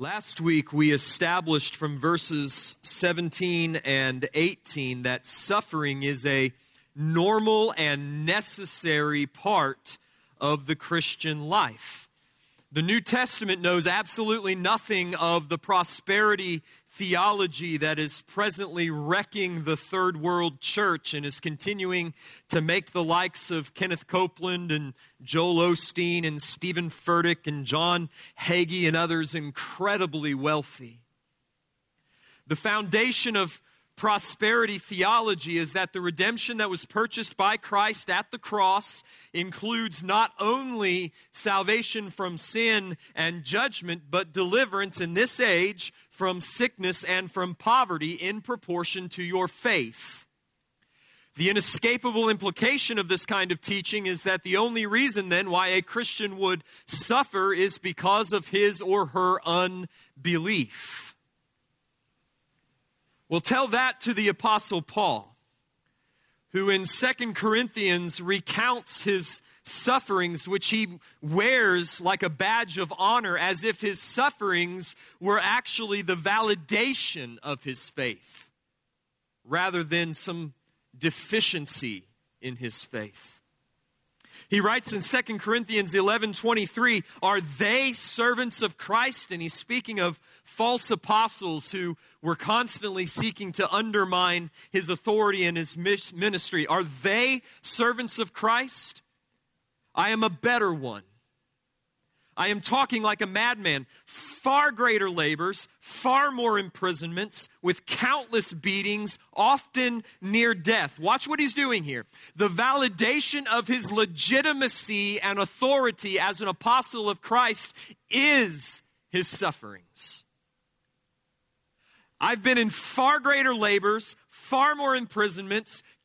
Last week, we established from verses 17 and 18 that suffering is a normal and necessary part of the Christian life. The New Testament knows absolutely nothing of the prosperity theology that is presently wrecking the third world church and is continuing to make the likes of Kenneth Copeland and Joel Osteen and Steven Furtick and John Hagee and others incredibly wealthy. The foundation of prosperity theology is that the redemption that was purchased by Christ at the cross includes not only salvation from sin and judgment, but deliverance in this age from sickness and from poverty in proportion to your faith. The inescapable implication of this kind of teaching is that the only reason then why a Christian would suffer is because of his or her unbelief. Well, tell that to the Apostle Paul, who in Second Corinthians recounts his sufferings, which he wears like a badge of honor, as if his sufferings were actually the validation of his faith, rather than some deficiency in his faith. He writes in 2 Corinthians 11 23, Are they servants of Christ? And he's speaking of false apostles who were constantly seeking to undermine his authority and his ministry. Are they servants of Christ? I am a better one. I am talking like a madman. Far greater labors, far more imprisonments, with countless beatings, often near death. Watch what he's doing here. The validation of his legitimacy and authority as an apostle of Christ is his sufferings. I've been in far greater labors, far more imprisonments,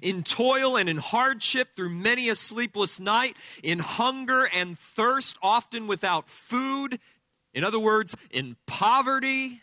In toil and in hardship through many a sleepless night, in hunger and thirst, often without food. In other words, in poverty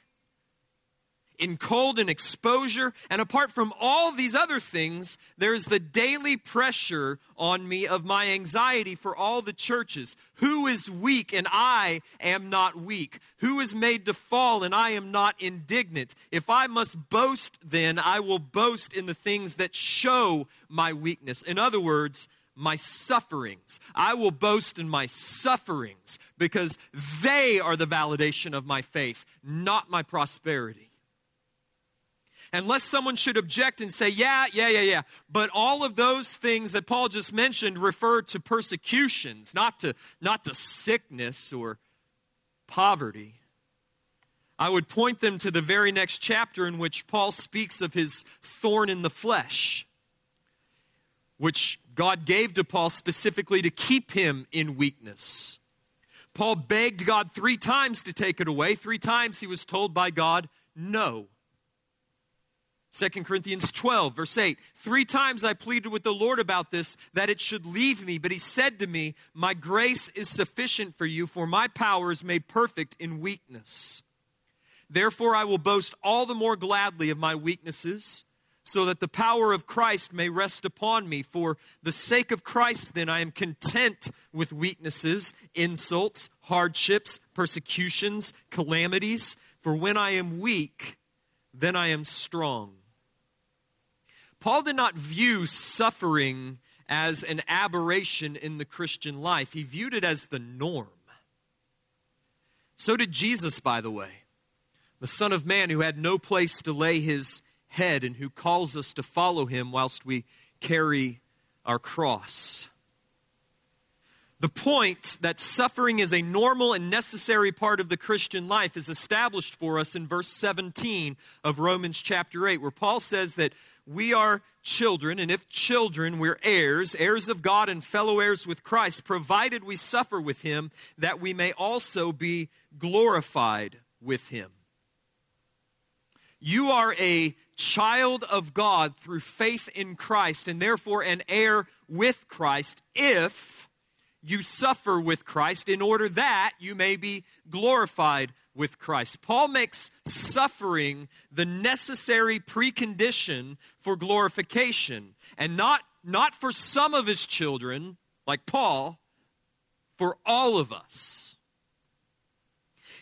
in cold and exposure. And apart from all these other things, there's the daily pressure on me of my anxiety for all the churches. Who is weak and I am not weak? Who is made to fall and I am not indignant? If I must boast, then I will boast in the things that show my weakness. In other words, my sufferings. I will boast in my sufferings because they are the validation of my faith, not my prosperity unless someone should object and say, yeah, yeah, yeah, yeah. But all of those things that Paul just mentioned refer to persecutions, not to, not to sickness or poverty. I would point them to the very next chapter in which Paul speaks of his thorn in the flesh, which God gave to Paul specifically to keep him in weakness. Paul begged God three times to take it away. Three times he was told by God, no. 2 Corinthians 12, verse 8. Three times I pleaded with the Lord about this, that it should leave me. But he said to me, My grace is sufficient for you, for my power is made perfect in weakness. Therefore, I will boast all the more gladly of my weaknesses, so that the power of Christ may rest upon me. For the sake of Christ, then, I am content with weaknesses, insults, hardships, persecutions, calamities. For when I am weak, then I am strong. Paul did not view suffering as an aberration in the Christian life, he viewed it as the norm. So did Jesus, by the way, the Son of Man who had no place to lay his head and who calls us to follow him whilst we carry our cross. The point that suffering is a normal and necessary part of the Christian life is established for us in verse 17 of Romans chapter 8, where Paul says that we are children, and if children, we're heirs, heirs of God and fellow heirs with Christ, provided we suffer with him, that we may also be glorified with him. You are a child of God through faith in Christ, and therefore an heir with Christ if you suffer with Christ, in order that you may be glorified with Christ. Paul makes suffering the necessary precondition for glorification, and not, not for some of his children, like Paul, for all of us.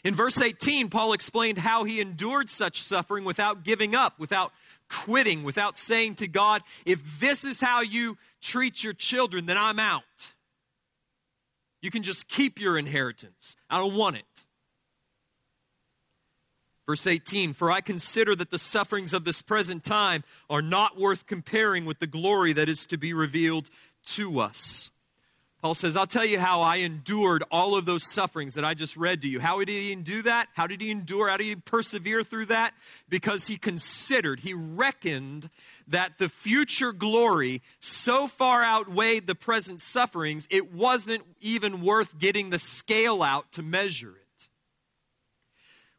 In verse 18, Paul explained how he endured such suffering without giving up, without quitting, without saying to God, if this is how you treat your children, then I'm out. You can just keep your inheritance. I don't want it. Verse 18 For I consider that the sufferings of this present time are not worth comparing with the glory that is to be revealed to us. Paul says, I'll tell you how I endured all of those sufferings that I just read to you. How did he do that? How did he endure? How did he persevere through that? Because he considered, he reckoned that the future glory so far outweighed the present sufferings, it wasn't even worth getting the scale out to measure it.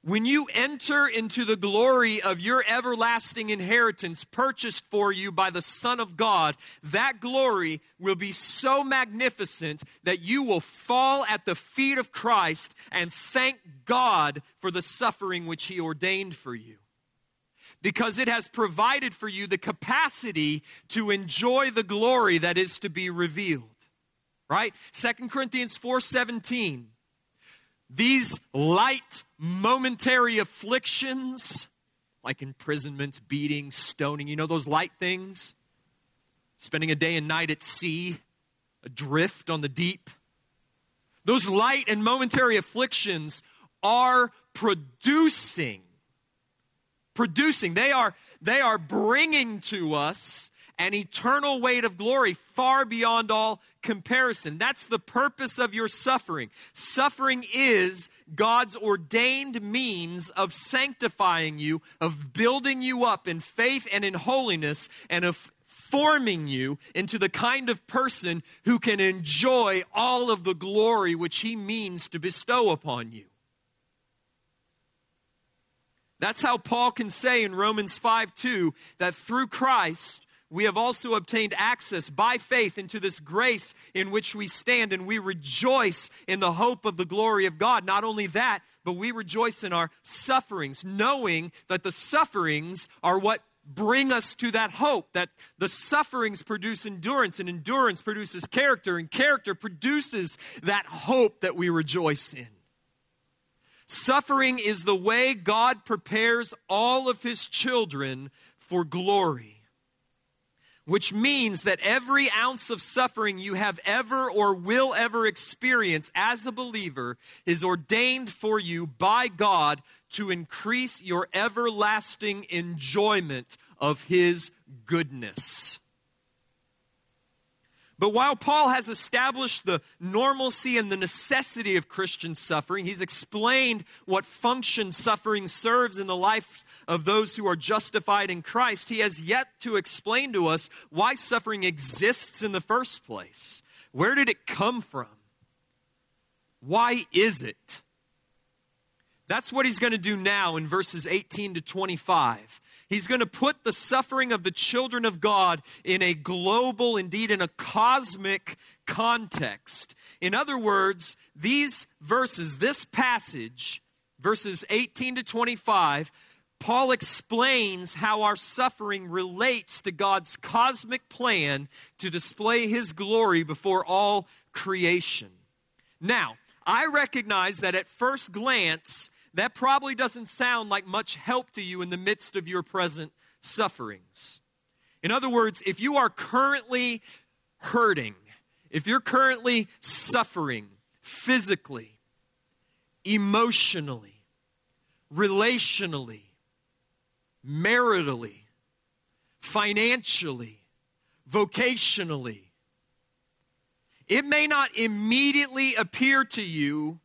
When you enter into the glory of your everlasting inheritance purchased for you by the Son of God, that glory will be so magnificent that you will fall at the feet of Christ and thank God for the suffering which He ordained for you. Because it has provided for you the capacity to enjoy the glory that is to be revealed. Right? 2 Corinthians 4:17 these light, momentary afflictions, like imprisonments, beatings, stoning, you know those light things? Spending a day and night at sea, adrift on the deep. Those light and momentary afflictions are producing producing they are they are bringing to us an eternal weight of glory far beyond all comparison. That's the purpose of your suffering. Suffering is God's ordained means of sanctifying you, of building you up in faith and in holiness, and of forming you into the kind of person who can enjoy all of the glory which He means to bestow upon you. That's how Paul can say in Romans 5 2 that through Christ, we have also obtained access by faith into this grace in which we stand, and we rejoice in the hope of the glory of God. Not only that, but we rejoice in our sufferings, knowing that the sufferings are what bring us to that hope, that the sufferings produce endurance, and endurance produces character, and character produces that hope that we rejoice in. Suffering is the way God prepares all of his children for glory which means that every ounce of suffering you have ever or will ever experience as a believer is ordained for you by God to increase your everlasting enjoyment of His goodness. But while Paul has established the normalcy and the necessity of Christian suffering, he's explained what function suffering serves in the lives of those who are justified in Christ, he has yet to explain to us why suffering exists in the first place. Where did it come from? Why is it? That's what he's going to do now in verses 18 to 25. He's going to put the suffering of the children of God in a global, indeed in a cosmic context. In other words, these verses, this passage, verses 18 to 25, Paul explains how our suffering relates to God's cosmic plan to display his glory before all creation. Now, I recognize that at first glance, that probably doesn't sound like much help to you in the midst of your present sufferings. In other words, if you are currently hurting, if you're currently suffering physically, emotionally, relationally, maritally, financially, vocationally, it may not immediately appear to you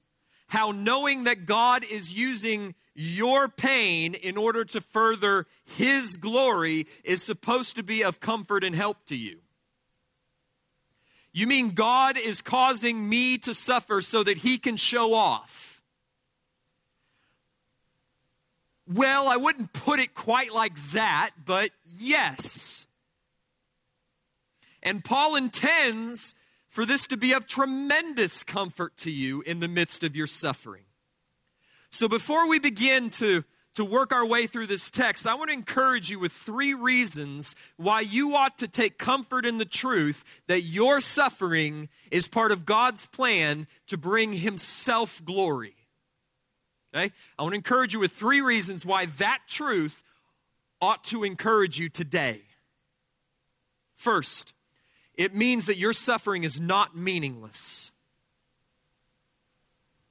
how knowing that God is using your pain in order to further His glory is supposed to be of comfort and help to you. You mean God is causing me to suffer so that He can show off? Well, I wouldn't put it quite like that, but yes. And Paul intends for this to be of tremendous comfort to you in the midst of your suffering. So before we begin to, to work our way through this text, I want to encourage you with three reasons why you ought to take comfort in the truth that your suffering is part of God's plan to bring Himself glory. Okay? I want to encourage you with three reasons why that truth ought to encourage you today. First, it means that your suffering is not meaningless,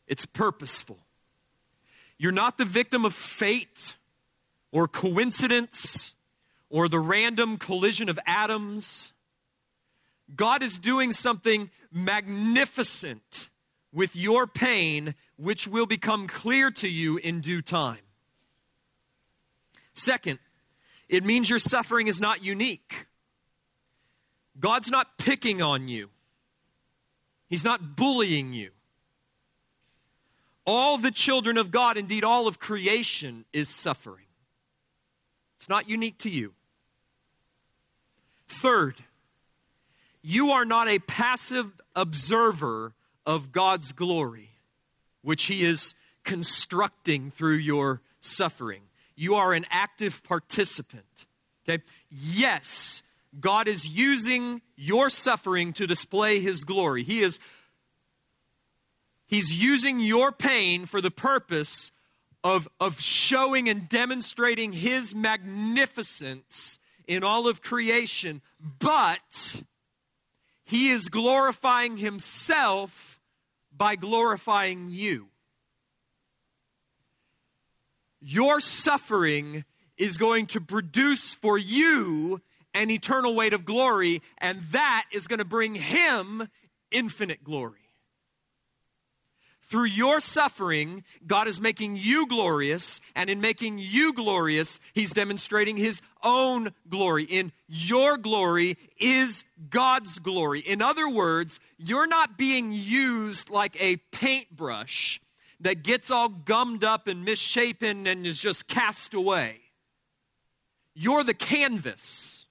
it's purposeful. You're not the victim of fate or coincidence or the random collision of atoms. God is doing something magnificent with your pain, which will become clear to you in due time. Second, it means your suffering is not unique. God's not picking on you, He's not bullying you. All the children of God, indeed all of creation, is suffering. It's not unique to you. Third, you are not a passive observer of God's glory, which He is constructing through your suffering. You are an active participant. Okay? Yes, God is using your suffering to display His glory. He is He's using your pain for the purpose of, of showing and demonstrating His magnificence in all of creation, but He is glorifying Himself by glorifying you. Your suffering is going to produce for you an eternal weight of glory, and that is going to bring him infinite glory. Through your suffering, God is making you glorious, and in making you glorious, He's demonstrating His own glory. In your glory is God's glory. In other words, you're not being used like a paintbrush that gets all gummed up and misshapen and is just cast away. You're the canvas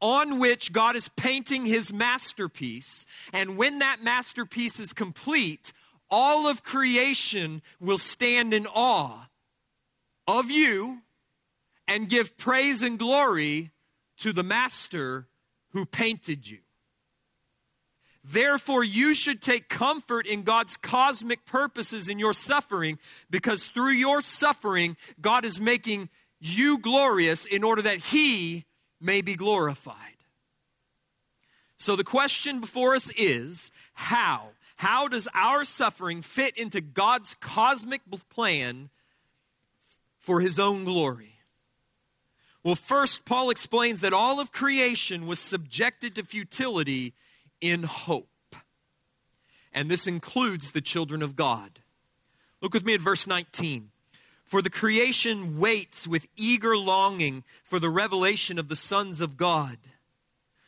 on which God is painting his masterpiece. And when that masterpiece is complete, all of creation will stand in awe of you and give praise and glory to the master who painted you. Therefore, you should take comfort in God's cosmic purposes in your suffering because through your suffering, God is making you glorious in order that He may be glorified. So the question before us is how? How does our suffering fit into God's cosmic plan for his own glory? Well, first, Paul explains that all of creation was subjected to futility in hope. And this includes the children of God. Look with me at verse 19. For the creation waits with eager longing for the revelation of the sons of God.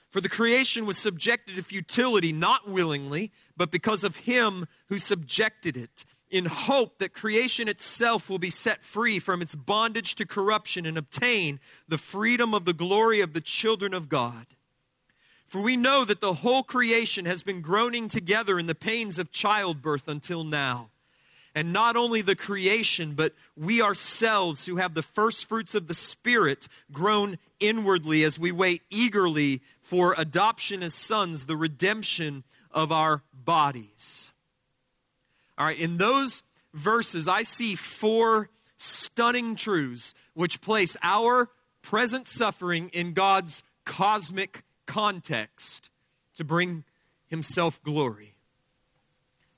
For the creation was subjected to futility, not willingly, but because of him who subjected it, in hope that creation itself will be set free from its bondage to corruption and obtain the freedom of the glory of the children of God. For we know that the whole creation has been groaning together in the pains of childbirth until now. And not only the creation, but we ourselves who have the first fruits of the Spirit groan inwardly as we wait eagerly for adoption as sons, the redemption of our bodies. All right, in those verses, I see four stunning truths which place our present suffering in God's cosmic context to bring Himself glory.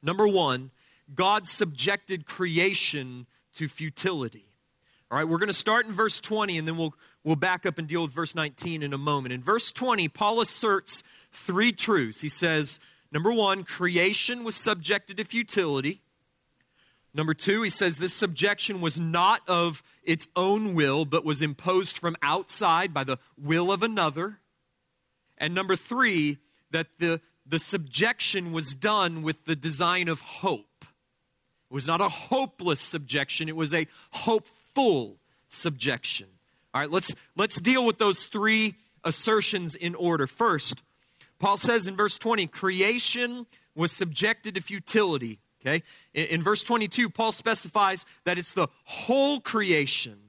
Number one, God subjected creation to futility. All right, we're going to start in verse 20 and then we'll, we'll back up and deal with verse 19 in a moment. In verse 20, Paul asserts three truths. He says, Number one, creation was subjected to futility. Number two, he says this subjection was not of its own will, but was imposed from outside by the will of another. And number three, that the, the subjection was done with the design of hope. It was not a hopeless subjection, it was a hopeful subjection. All right, let's, let's deal with those three assertions in order. First, Paul says in verse 20, creation was subjected to futility. Okay? In, in verse 22, Paul specifies that it's the whole creation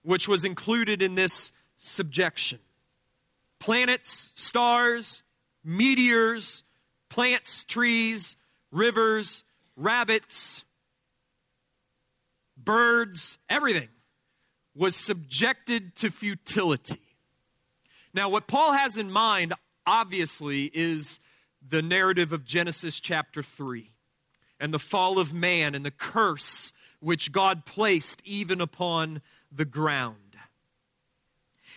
which was included in this subjection planets, stars, meteors, plants, trees, rivers, rabbits, birds, everything was subjected to futility. Now, what Paul has in mind, obviously, is the narrative of Genesis chapter 3 and the fall of man and the curse which God placed even upon the ground.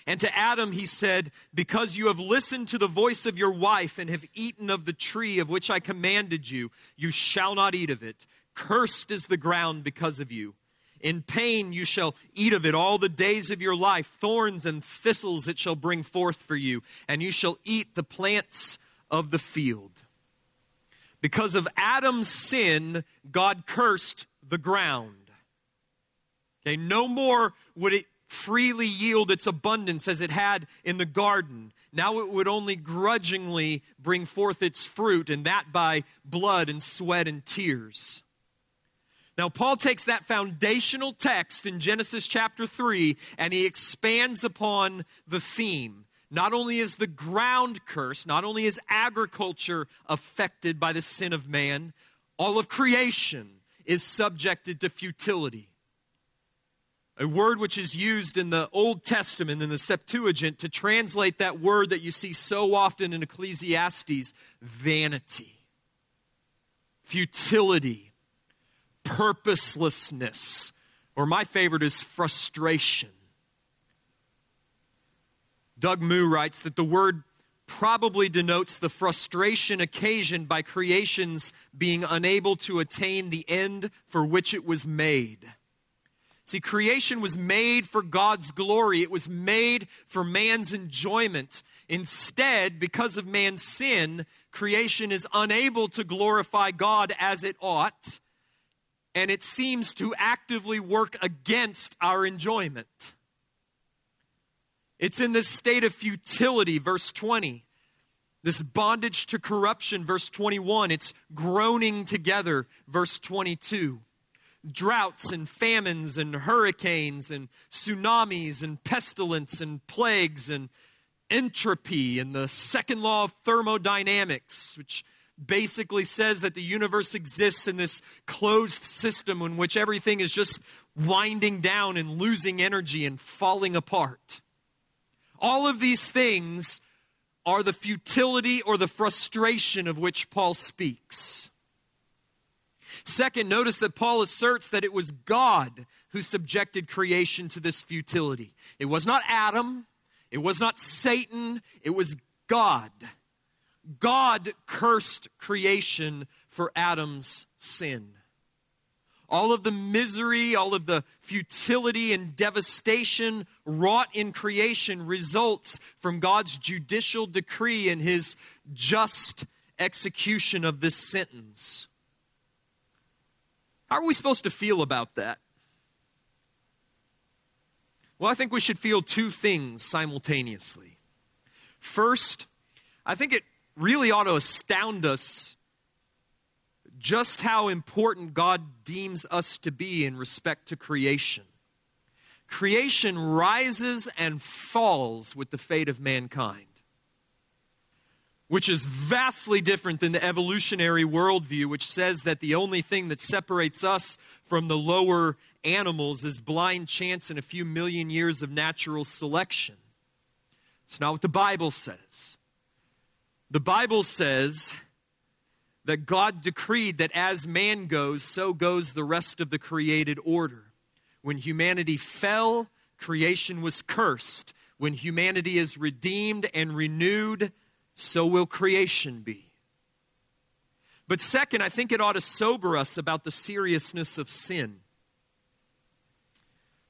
And to Adam he said, Because you have listened to the voice of your wife and have eaten of the tree of which I commanded you, you shall not eat of it. Cursed is the ground because of you. In pain you shall eat of it all the days of your life. Thorns and thistles it shall bring forth for you, and you shall eat the plants of the field. Because of Adam's sin, God cursed the ground. Okay, no more would it freely yield its abundance as it had in the garden. Now it would only grudgingly bring forth its fruit, and that by blood and sweat and tears. Now, Paul takes that foundational text in Genesis chapter 3 and he expands upon the theme. Not only is the ground cursed, not only is agriculture affected by the sin of man, all of creation is subjected to futility. A word which is used in the Old Testament, in the Septuagint, to translate that word that you see so often in Ecclesiastes vanity, futility, purposelessness, or my favorite is frustration. Doug Moo writes that the word probably denotes the frustration occasioned by creations being unable to attain the end for which it was made. See, creation was made for God's glory. It was made for man's enjoyment. Instead, because of man's sin, creation is unable to glorify God as it ought, and it seems to actively work against our enjoyment. It's in this state of futility, verse 20. This bondage to corruption, verse 21. It's groaning together, verse 22. Droughts and famines and hurricanes and tsunamis and pestilence and plagues and entropy and the second law of thermodynamics, which basically says that the universe exists in this closed system in which everything is just winding down and losing energy and falling apart. All of these things are the futility or the frustration of which Paul speaks. Second, notice that Paul asserts that it was God who subjected creation to this futility. It was not Adam, it was not Satan, it was God. God cursed creation for Adam's sin all of the misery, all of the futility and devastation wrought in creation results from God's judicial decree and his just execution of this sentence. How are we supposed to feel about that? Well, I think we should feel two things simultaneously. First, I think it really ought to astound us just how important God deems us to be in respect to creation. Creation rises and falls with the fate of mankind, which is vastly different than the evolutionary worldview, which says that the only thing that separates us from the lower animals is blind chance and a few million years of natural selection. It's not what the Bible says. The Bible says that God decreed that as man goes, so goes the rest of the created order. When humanity fell, creation was cursed. When humanity is redeemed and renewed, so will creation be. But second, I think it ought to sober us about the seriousness of sin.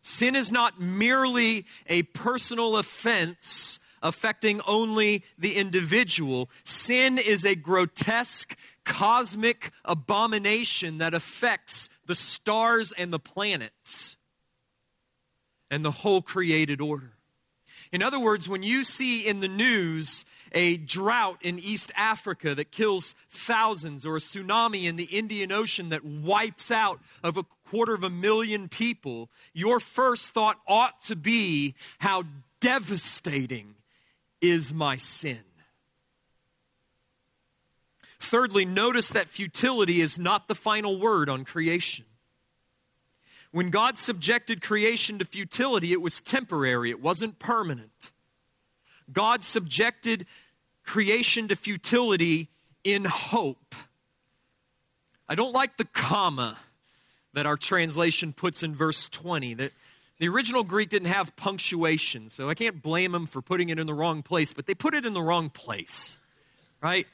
Sin is not merely a personal offense affecting only the individual. Sin is a grotesque, cosmic abomination that affects the stars and the planets and the whole created order. In other words, when you see in the news a drought in East Africa that kills thousands, or a tsunami in the Indian Ocean that wipes out of a quarter of a million people, your first thought ought to be how devastating is my sin. Thirdly, notice that futility is not the final word on creation. When God subjected creation to futility, it was temporary, it wasn't permanent. God subjected creation to futility in hope. I don't like the comma that our translation puts in verse 20. That the original Greek didn't have punctuation, so I can't blame them for putting it in the wrong place, but they put it in the wrong place. Right?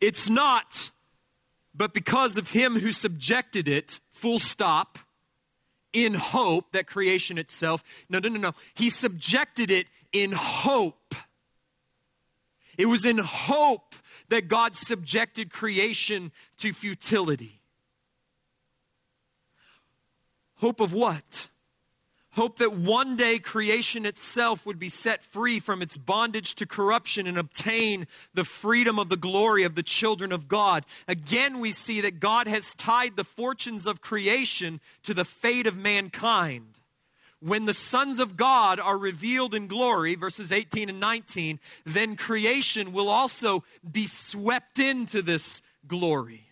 It's not, but because of him who subjected it, full stop, in hope that creation itself. No, no, no, no. He subjected it in hope. It was in hope that God subjected creation to futility. Hope of what? Hope that one day creation itself would be set free from its bondage to corruption and obtain the freedom of the glory of the children of God. Again, we see that God has tied the fortunes of creation to the fate of mankind. When the sons of God are revealed in glory, verses 18 and 19, then creation will also be swept into this glory.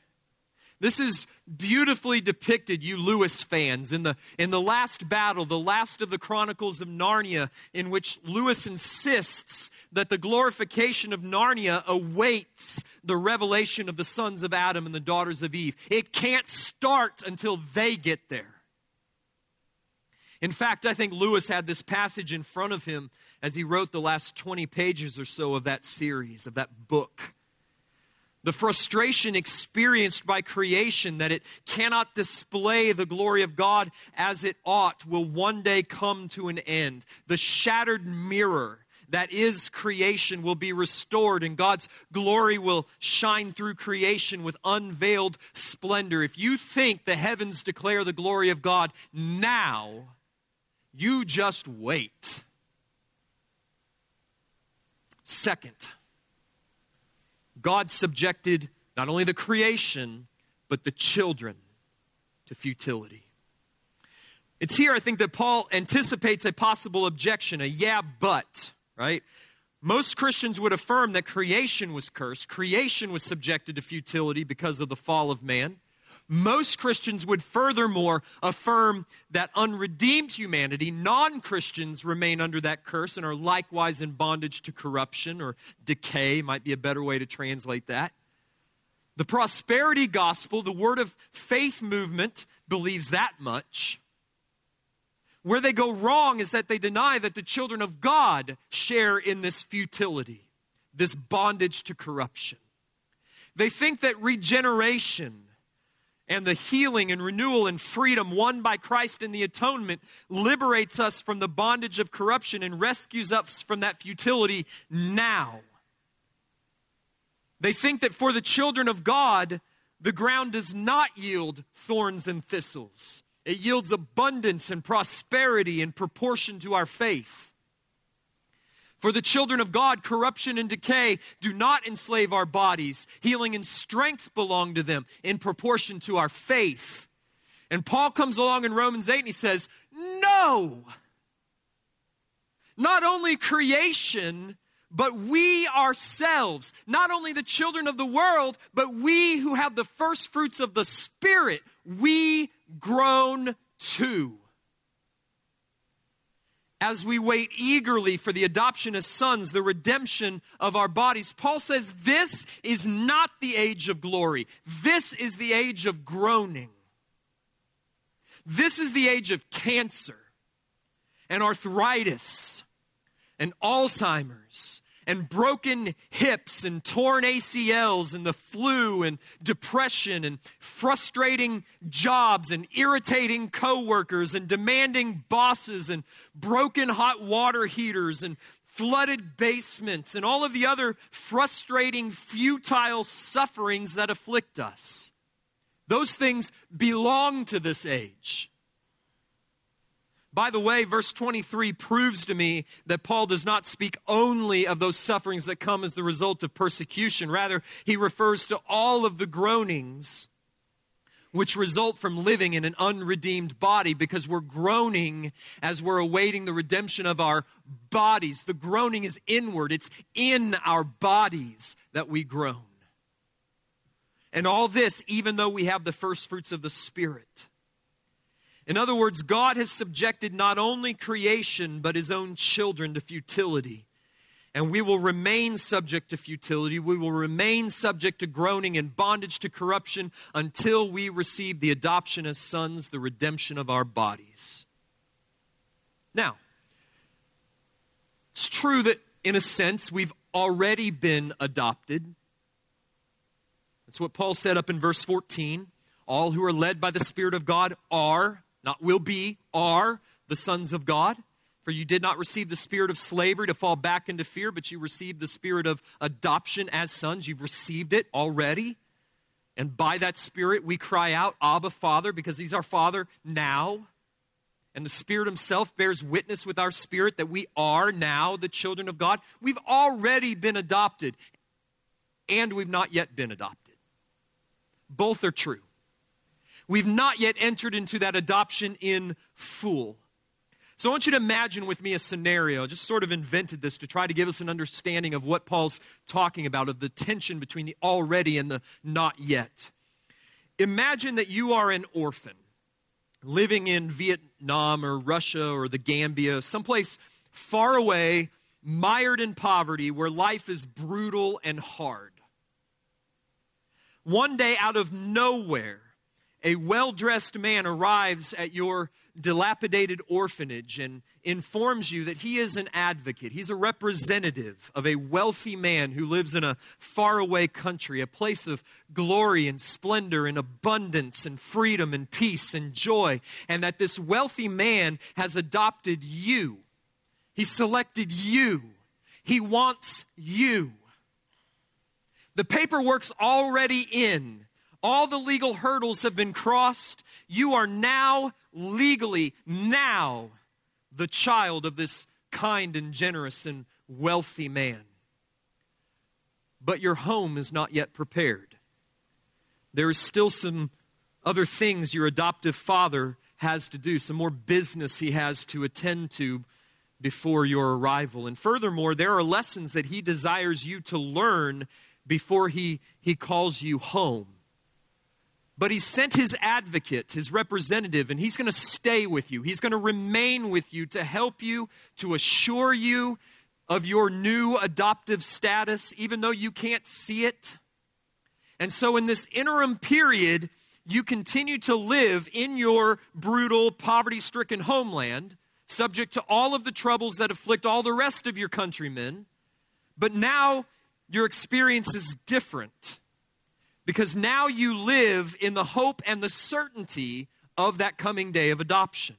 This is beautifully depicted, you Lewis fans, in the, in the last battle, the last of the Chronicles of Narnia, in which Lewis insists that the glorification of Narnia awaits the revelation of the sons of Adam and the daughters of Eve. It can't start until they get there. In fact, I think Lewis had this passage in front of him as he wrote the last 20 pages or so of that series, of that book the frustration experienced by creation that it cannot display the glory of God as it ought will one day come to an end. The shattered mirror that is creation will be restored, and God's glory will shine through creation with unveiled splendor. If you think the heavens declare the glory of God now, you just wait. Second, God subjected not only the creation, but the children to futility. It's here, I think, that Paul anticipates a possible objection, a yeah, but, right? Most Christians would affirm that creation was cursed, creation was subjected to futility because of the fall of man. Most Christians would furthermore affirm that unredeemed humanity, non Christians, remain under that curse and are likewise in bondage to corruption or decay, might be a better way to translate that. The prosperity gospel, the word of faith movement, believes that much. Where they go wrong is that they deny that the children of God share in this futility, this bondage to corruption. They think that regeneration, and the healing and renewal and freedom won by Christ in the atonement liberates us from the bondage of corruption and rescues us from that futility now. They think that for the children of God, the ground does not yield thorns and thistles. It yields abundance and prosperity in proportion to our faith. For the children of God, corruption and decay do not enslave our bodies. Healing and strength belong to them in proportion to our faith. And Paul comes along in Romans 8 and he says, No! Not only creation, but we ourselves, not only the children of the world, but we who have the first fruits of the Spirit, we groan too as we wait eagerly for the adoption as sons, the redemption of our bodies. Paul says this is not the age of glory. This is the age of groaning. This is the age of cancer and arthritis and Alzheimer's and broken hips and torn ACLs and the flu and depression and frustrating jobs and irritating coworkers and demanding bosses and broken hot water heaters and flooded basements and all of the other frustrating, futile sufferings that afflict us. Those things belong to this age. By the way, verse 23 proves to me that Paul does not speak only of those sufferings that come as the result of persecution. Rather, he refers to all of the groanings which result from living in an unredeemed body because we're groaning as we're awaiting the redemption of our bodies. The groaning is inward, it's in our bodies that we groan. And all this, even though we have the first fruits of the Spirit. In other words, God has subjected not only creation, but his own children to futility. And we will remain subject to futility. We will remain subject to groaning and bondage to corruption until we receive the adoption as sons, the redemption of our bodies. Now, it's true that in a sense we've already been adopted. That's what Paul said up in verse 14. All who are led by the Spirit of God are not will be, are the sons of God. For you did not receive the spirit of slavery to fall back into fear, but you received the spirit of adoption as sons. You've received it already. And by that spirit, we cry out, Abba, Father, because He's our Father now. And the Spirit Himself bears witness with our spirit that we are now the children of God. We've already been adopted, and we've not yet been adopted. Both are true. We've not yet entered into that adoption in full. So I want you to imagine with me a scenario. I just sort of invented this to try to give us an understanding of what Paul's talking about, of the tension between the already and the not yet. Imagine that you are an orphan living in Vietnam or Russia or the Gambia, someplace far away, mired in poverty, where life is brutal and hard. One day, out of nowhere, a well dressed man arrives at your dilapidated orphanage and informs you that he is an advocate. He's a representative of a wealthy man who lives in a faraway country, a place of glory and splendor and abundance and freedom and peace and joy. And that this wealthy man has adopted you. He selected you. He wants you. The paperwork's already in. All the legal hurdles have been crossed. You are now legally, now, the child of this kind and generous and wealthy man. But your home is not yet prepared. There is still some other things your adoptive father has to do, some more business he has to attend to before your arrival. And furthermore, there are lessons that he desires you to learn before he, he calls you home. But he sent his advocate, his representative, and he's going to stay with you. He's going to remain with you to help you, to assure you of your new adoptive status, even though you can't see it. And so, in this interim period, you continue to live in your brutal, poverty stricken homeland, subject to all of the troubles that afflict all the rest of your countrymen. But now your experience is different because now you live in the hope and the certainty of that coming day of adoption,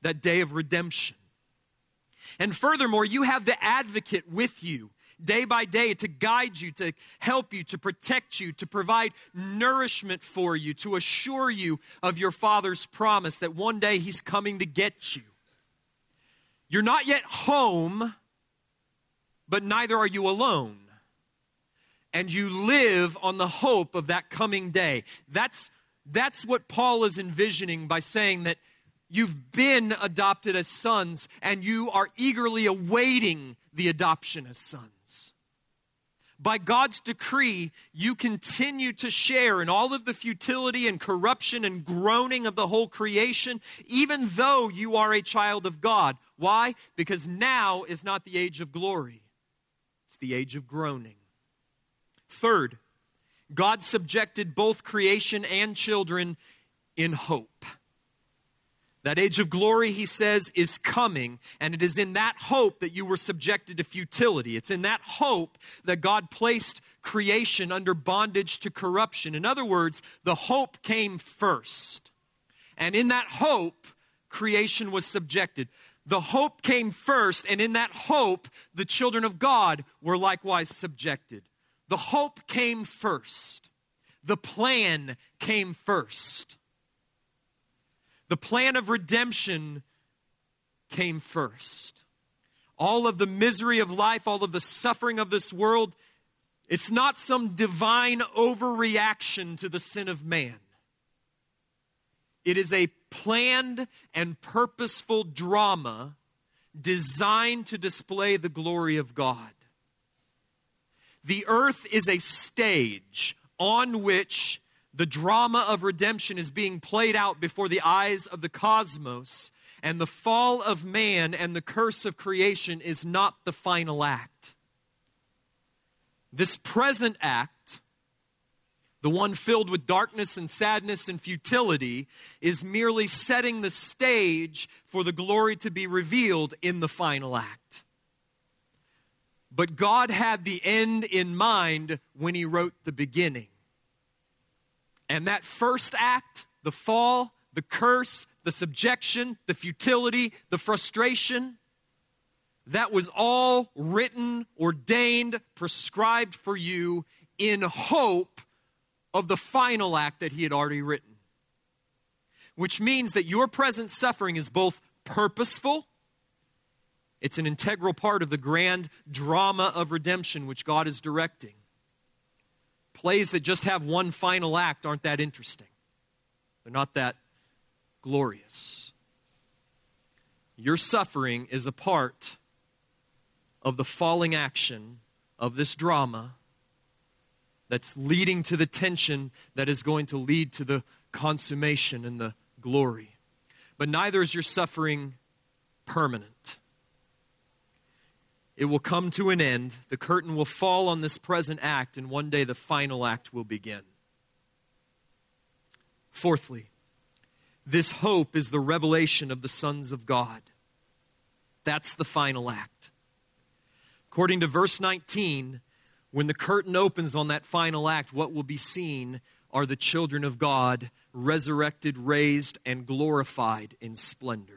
that day of redemption. And furthermore, you have the advocate with you day by day to guide you, to help you, to protect you, to provide nourishment for you, to assure you of your Father's promise that one day He's coming to get you. You're not yet home, but neither are you alone and you live on the hope of that coming day. That's, that's what Paul is envisioning by saying that you've been adopted as sons and you are eagerly awaiting the adoption as sons. By God's decree, you continue to share in all of the futility and corruption and groaning of the whole creation, even though you are a child of God. Why? Because now is not the age of glory, it's the age of groaning. Third, God subjected both creation and children in hope. That age of glory, he says, is coming, and it is in that hope that you were subjected to futility. It's in that hope that God placed creation under bondage to corruption. In other words, the hope came first. And in that hope, creation was subjected. The hope came first, and in that hope, the children of God were likewise subjected. The hope came first. The plan came first. The plan of redemption came first. All of the misery of life, all of the suffering of this world, it's not some divine overreaction to the sin of man. It is a planned and purposeful drama designed to display the glory of God. The earth is a stage on which the drama of redemption is being played out before the eyes of the cosmos, and the fall of man and the curse of creation is not the final act. This present act, the one filled with darkness and sadness and futility, is merely setting the stage for the glory to be revealed in the final act. But God had the end in mind when He wrote the beginning. And that first act, the fall, the curse, the subjection, the futility, the frustration, that was all written, ordained, prescribed for you in hope of the final act that he had already written. Which means that your present suffering is both purposeful, it's an integral part of the grand drama of redemption which God is directing. Plays that just have one final act aren't that interesting, they're not that glorious. Your suffering is a part of the falling action of this drama that's leading to the tension that is going to lead to the consummation and the glory. But neither is your suffering permanent. It will come to an end. The curtain will fall on this present act, and one day the final act will begin. Fourthly, this hope is the revelation of the sons of God. That's the final act. According to verse 19, when the curtain opens on that final act, what will be seen are the children of God resurrected, raised, and glorified in splendor.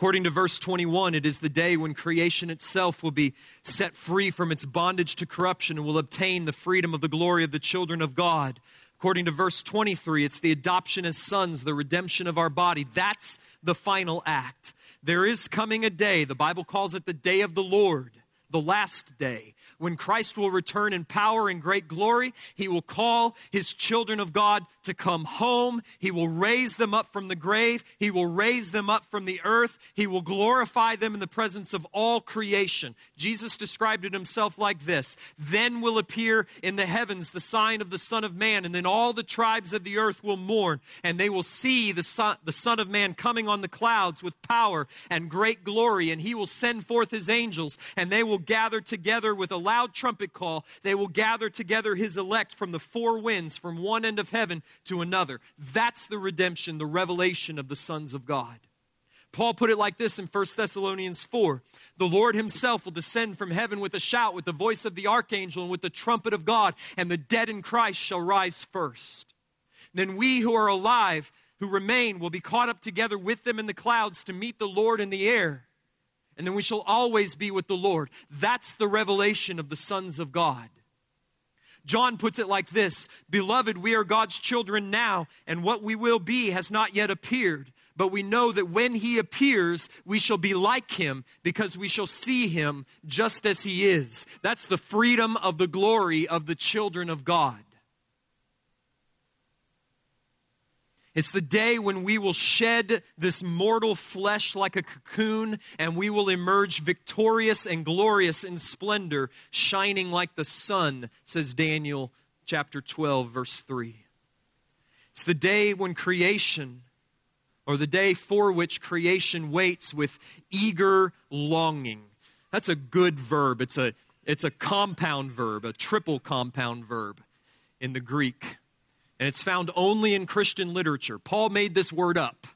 According to verse 21, it is the day when creation itself will be set free from its bondage to corruption and will obtain the freedom of the glory of the children of God. According to verse 23, it's the adoption as sons, the redemption of our body. That's the final act. There is coming a day, the Bible calls it the day of the Lord, the last day, when Christ will return in power and great glory, he will call his children of God to come home. He will raise them up from the grave. He will raise them up from the earth. He will glorify them in the presence of all creation. Jesus described it himself like this Then will appear in the heavens the sign of the Son of Man, and then all the tribes of the earth will mourn, and they will see the Son, the Son of Man coming on the clouds with power and great glory, and he will send forth his angels, and they will gather together with a loud trumpet call, they will gather together his elect from the four winds, from one end of heaven to another. That's the redemption, the revelation of the sons of God. Paul put it like this in 1 Thessalonians 4 The Lord himself will descend from heaven with a shout, with the voice of the archangel, and with the trumpet of God, and the dead in Christ shall rise first. Then we who are alive, who remain, will be caught up together with them in the clouds to meet the Lord in the air and then we shall always be with the Lord. That's the revelation of the sons of God. John puts it like this Beloved, we are God's children now, and what we will be has not yet appeared. But we know that when he appears, we shall be like him because we shall see him just as he is. That's the freedom of the glory of the children of God. It's the day when we will shed this mortal flesh like a cocoon and we will emerge victorious and glorious in splendor, shining like the sun, says Daniel chapter 12, verse 3. It's the day when creation, or the day for which creation waits with eager longing. That's a good verb. It's a, it's a compound verb, a triple compound verb in the Greek and it's found only in Christian literature. Paul made this word up.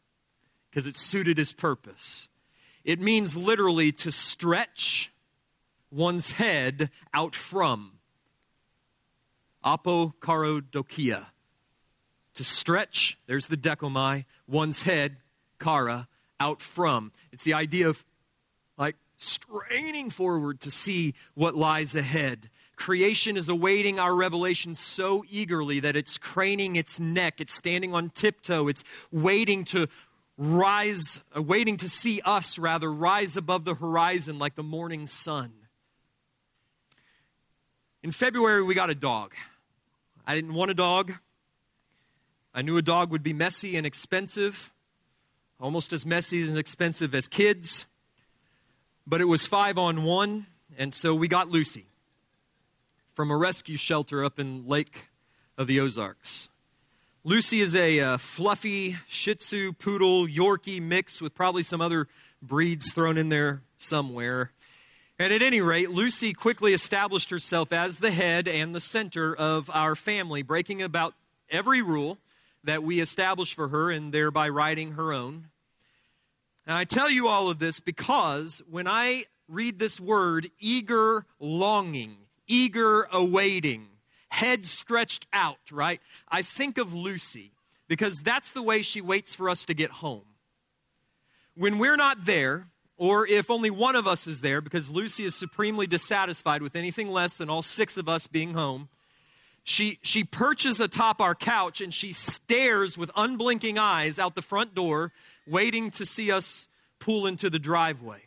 because it suited his purpose. It means literally to stretch one's head out from. Apokaradokia. To stretch, there's the dechomai, one's head, kara, out from. It's the idea of like straining forward to see what lies ahead. Creation is awaiting our revelation so eagerly that it's craning its neck, it's standing on tiptoe, it's waiting to rise, uh, waiting to see us, rather, rise above the horizon like the morning sun. In February, we got a dog. I didn't want a dog. I knew a dog would be messy and expensive, almost as messy and expensive as kids. But it was five on one, and so we got Lucy from a rescue shelter up in Lake of the Ozarks. Lucy is a uh, fluffy Shih Tzu poodle Yorkie mix with probably some other breeds thrown in there somewhere. And at any rate, Lucy quickly established herself as the head and the center of our family, breaking about every rule that we established for her and thereby writing her own. And I tell you all of this because when I read this word, eager longing, eager awaiting, head stretched out, right? I think of Lucy because that's the way she waits for us to get home. When we're not there, or if only one of us is there, because Lucy is supremely dissatisfied with anything less than all six of us being home, she, she perches atop our couch and she stares with unblinking eyes out the front door, waiting to see us pull into the driveway.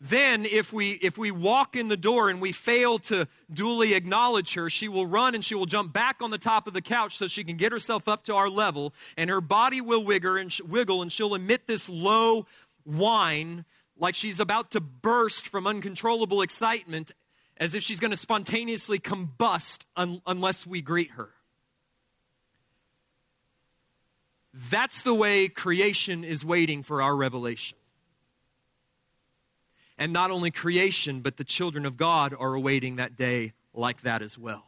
Then, if we, if we walk in the door and we fail to duly acknowledge her, she will run and she will jump back on the top of the couch so she can get herself up to our level, and her body will wiggle and, wiggle, and she'll emit this low whine like she's about to burst from uncontrollable excitement, as if she's going to spontaneously combust un- unless we greet her. That's the way creation is waiting for our revelation. And not only creation, but the children of God are awaiting that day like that as well.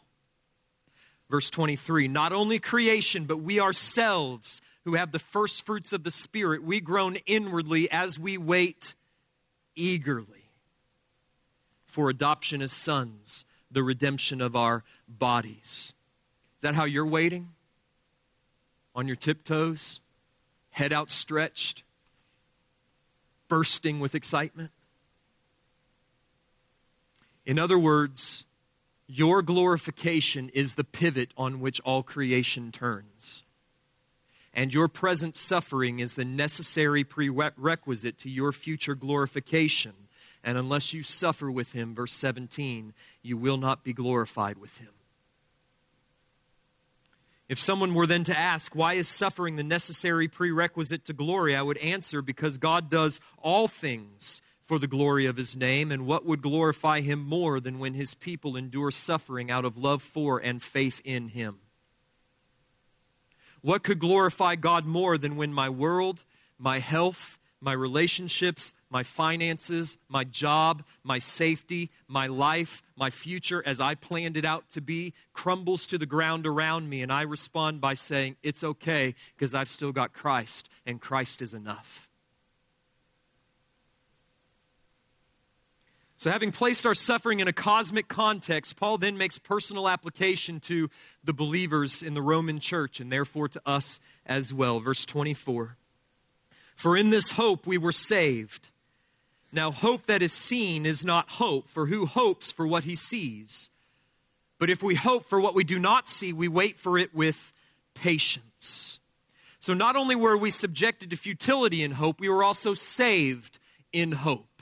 Verse 23 Not only creation, but we ourselves who have the first fruits of the Spirit, we groan inwardly as we wait eagerly for adoption as sons, the redemption of our bodies. Is that how you're waiting? On your tiptoes, head outstretched, bursting with excitement? In other words, your glorification is the pivot on which all creation turns. And your present suffering is the necessary prerequisite to your future glorification. And unless you suffer with him, verse 17, you will not be glorified with him. If someone were then to ask, why is suffering the necessary prerequisite to glory? I would answer, because God does all things for the glory of his name, and what would glorify him more than when his people endure suffering out of love for and faith in him? What could glorify God more than when my world, my health, my relationships, my finances, my job, my safety, my life, my future as I planned it out to be crumbles to the ground around me, and I respond by saying, It's okay because I've still got Christ, and Christ is enough. So, having placed our suffering in a cosmic context, Paul then makes personal application to the believers in the Roman church and therefore to us as well. Verse 24 For in this hope we were saved. Now, hope that is seen is not hope, for who hopes for what he sees? But if we hope for what we do not see, we wait for it with patience. So, not only were we subjected to futility in hope, we were also saved in hope.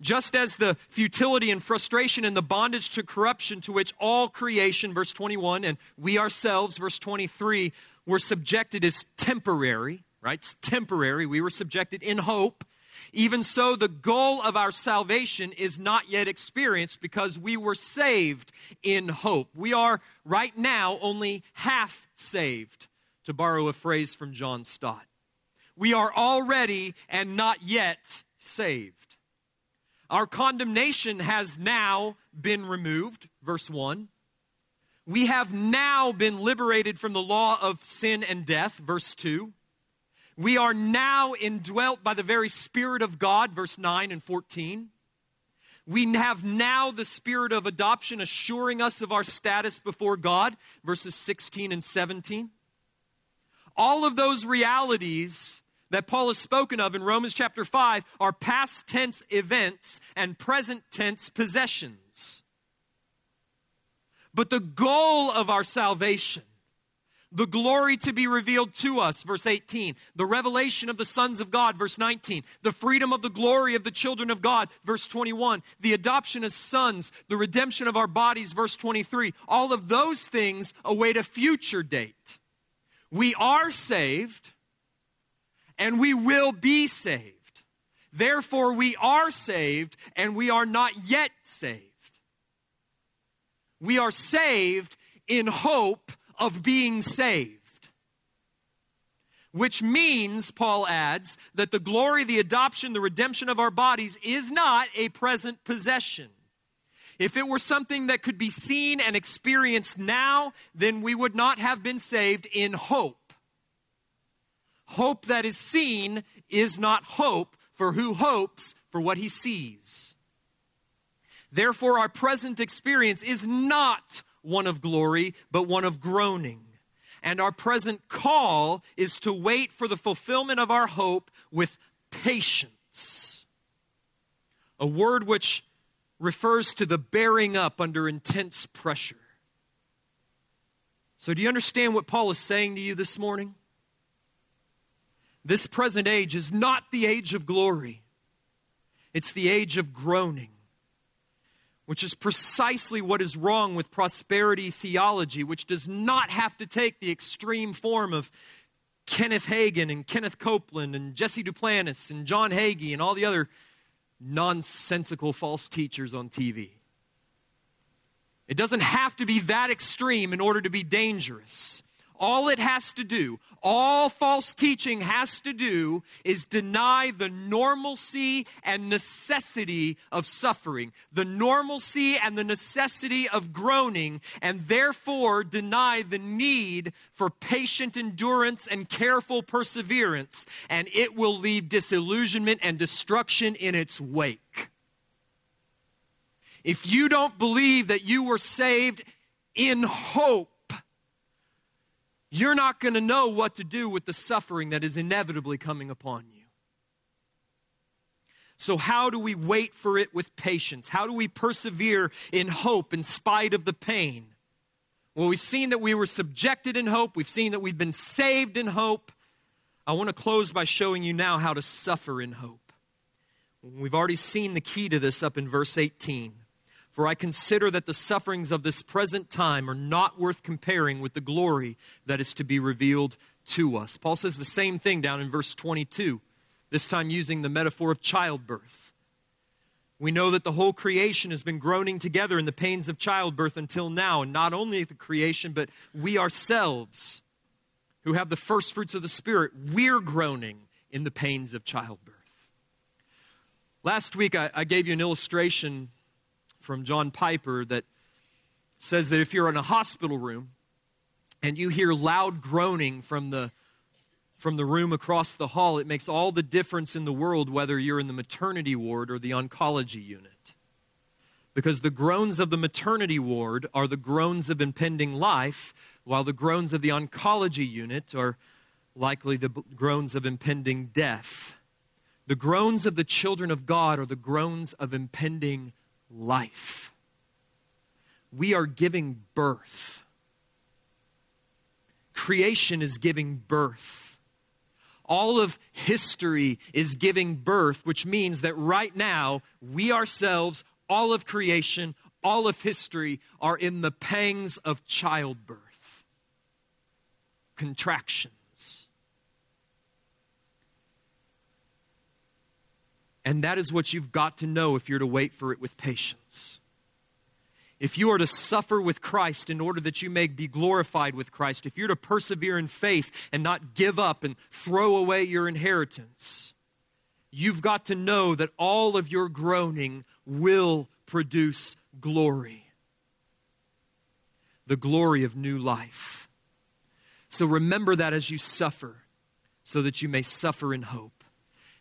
Just as the futility and frustration and the bondage to corruption to which all creation, verse 21, and we ourselves, verse 23, were subjected is temporary, right? It's temporary. We were subjected in hope. Even so, the goal of our salvation is not yet experienced because we were saved in hope. We are right now only half saved, to borrow a phrase from John Stott. We are already and not yet saved. Our condemnation has now been removed, verse 1. We have now been liberated from the law of sin and death, verse 2. We are now indwelt by the very Spirit of God, verse 9 and 14. We have now the spirit of adoption assuring us of our status before God, verses 16 and 17. All of those realities that Paul has spoken of in Romans chapter 5 are past tense events and present tense possessions. But the goal of our salvation the glory to be revealed to us, verse 18, the revelation of the sons of God, verse 19, the freedom of the glory of the children of God, verse 21, the adoption as sons, the redemption of our bodies, verse 23. All of those things await a future date. We are saved and we will be saved. Therefore, we are saved and we are not yet saved. We are saved in hope of being saved. Which means, Paul adds, that the glory, the adoption, the redemption of our bodies is not a present possession. If it were something that could be seen and experienced now, then we would not have been saved in hope. Hope that is seen is not hope, for who hopes for what he sees? Therefore, our present experience is not one of glory, but one of groaning. And our present call is to wait for the fulfillment of our hope with patience. A word which refers to the bearing up under intense pressure. So, do you understand what Paul is saying to you this morning? This present age is not the age of glory, it's the age of groaning which is precisely what is wrong with prosperity theology, which does not have to take the extreme form of Kenneth Hagin and Kenneth Copeland and Jesse Duplantis and John Hagee and all the other nonsensical false teachers on TV. It doesn't have to be that extreme in order to be dangerous. All it has to do, all false teaching has to do, is deny the normalcy and necessity of suffering, the normalcy and the necessity of groaning, and therefore deny the need for patient endurance and careful perseverance, and it will leave disillusionment and destruction in its wake. If you don't believe that you were saved in hope, you're not going to know what to do with the suffering that is inevitably coming upon you. So, how do we wait for it with patience? How do we persevere in hope in spite of the pain? Well, we've seen that we were subjected in hope, we've seen that we've been saved in hope. I want to close by showing you now how to suffer in hope. We've already seen the key to this up in verse 18. For I consider that the sufferings of this present time are not worth comparing with the glory that is to be revealed to us. Paul says the same thing down in verse 22, this time using the metaphor of childbirth. We know that the whole creation has been groaning together in the pains of childbirth until now, and not only the creation, but we ourselves who have the first fruits of the Spirit, we're groaning in the pains of childbirth. Last week, I, I gave you an illustration from John Piper that says that if you're in a hospital room and you hear loud groaning from the from the room across the hall, it makes all the difference in the world whether you're in the maternity ward or the oncology unit. Because the groans of the maternity ward are the groans of impending life, while the groans of the oncology unit are likely the groans of impending death. The groans of the children of God are the groans of impending life. We are giving birth. Creation is giving birth. All of history is giving birth, which means that right now, we ourselves, all of creation, all of history, are in the pangs of childbirth, contractions. And that is what you've got to know if you're to wait for it with patience. If you are to suffer with Christ in order that you may be glorified with Christ, if you're to persevere in faith and not give up and throw away your inheritance, you've got to know that all of your groaning will produce glory the glory of new life. So remember that as you suffer. so that you may suffer in hope.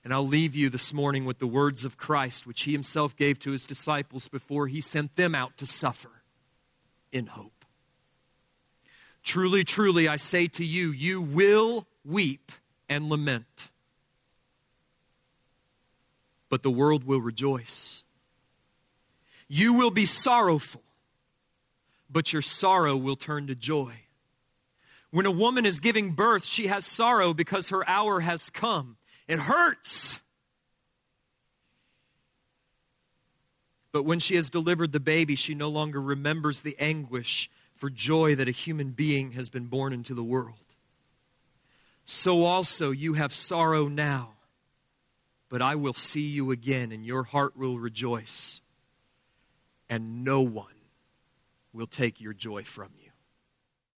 And I'll leave you this morning with the words of Christ, which he himself gave to his disciples before he sent them out to suffer in hope. Truly, truly, I say to you, you will weep and lament, but the world will rejoice. You will be sorrowful, but your sorrow will turn to joy. When a woman is giving birth, she has sorrow because her hour has come. It hurts. But when she has delivered the baby, she no longer remembers the anguish for joy that a human being has been born into the world. So also you have sorrow now, but I will see you again, and your heart will rejoice, and no one will take your joy from you.